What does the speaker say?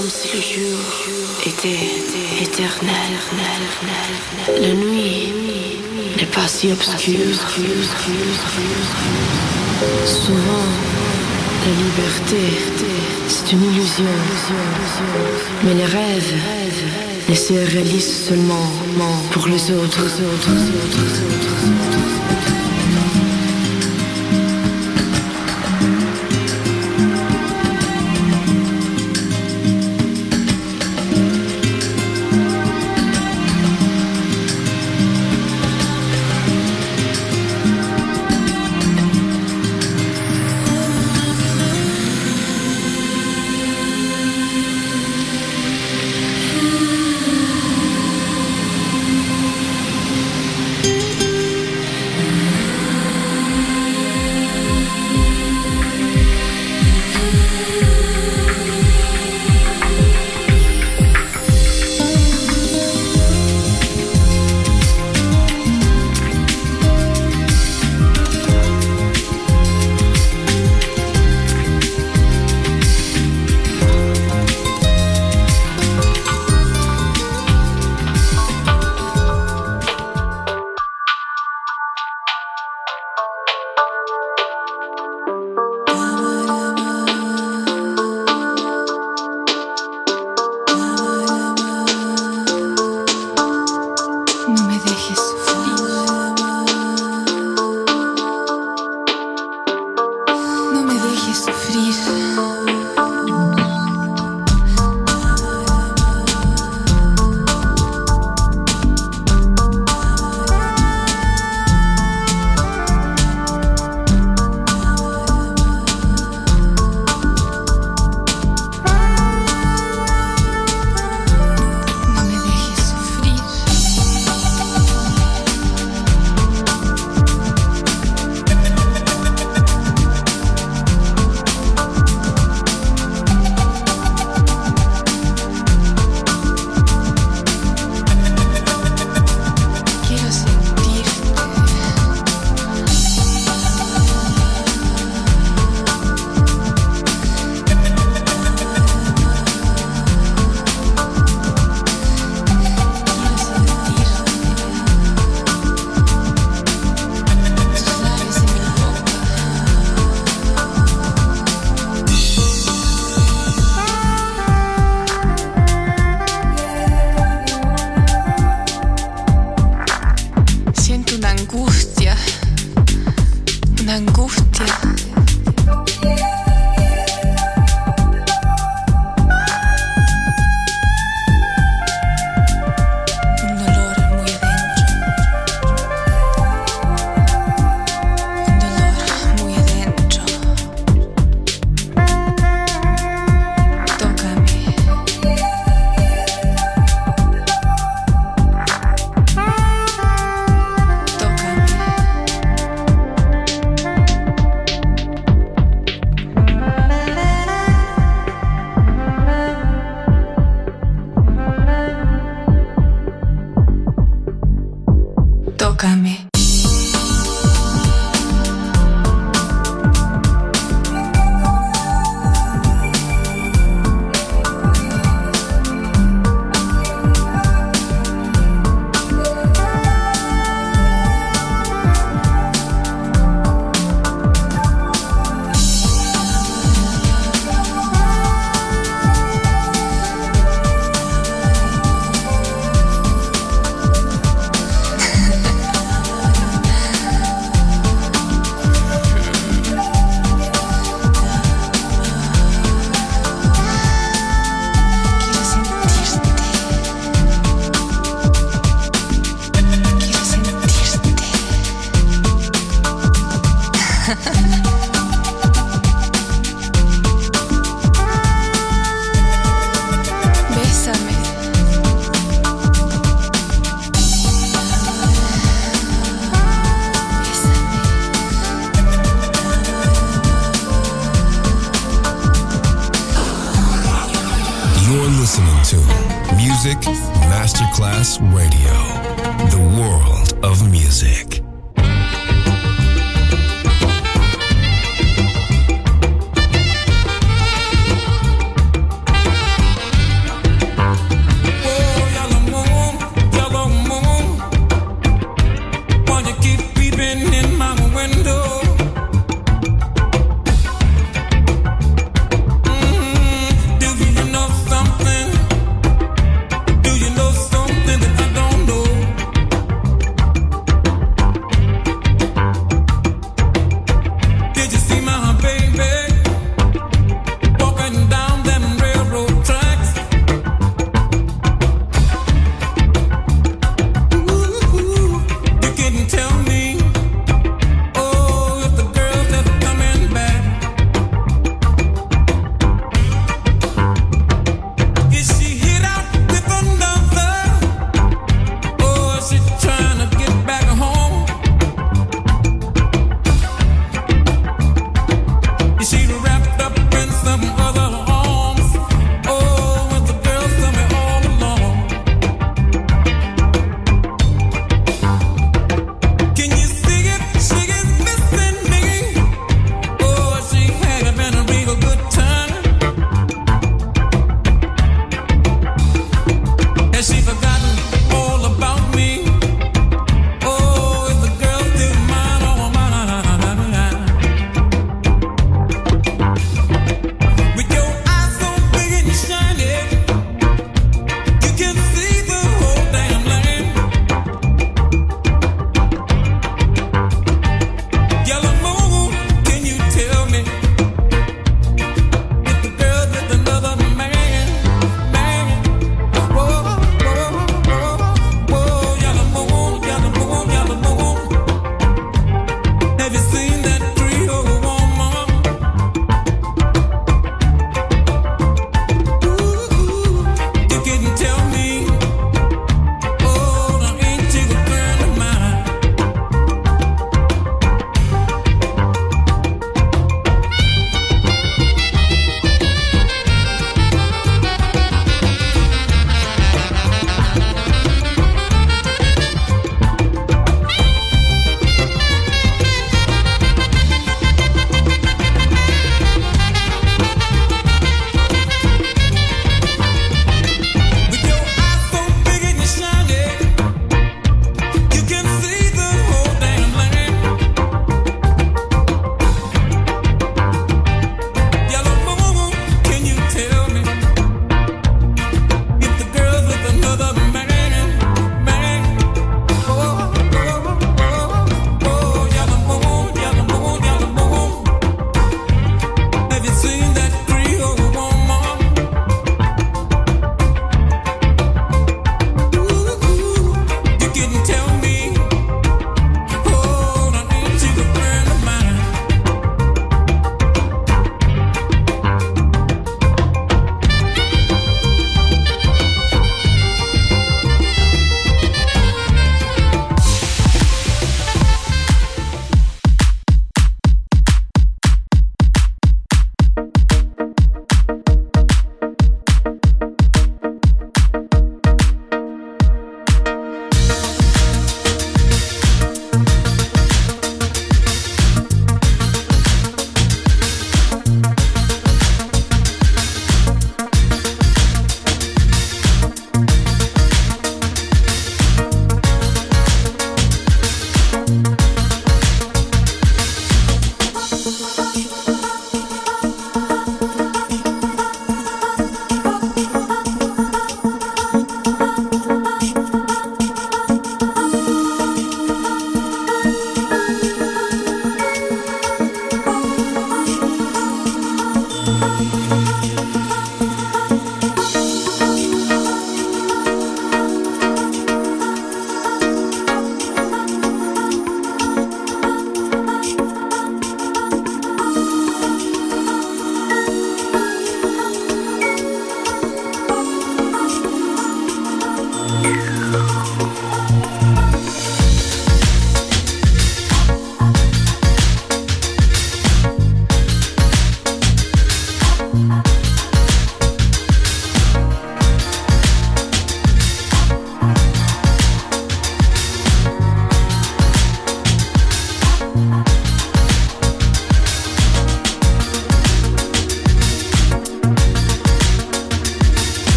Comme si le jour était éternel. La nuit n'est pas si obscure. Souvent, la liberté, c'est une illusion. Mais les rêves ne se réalisent seulement pour les autres. Thank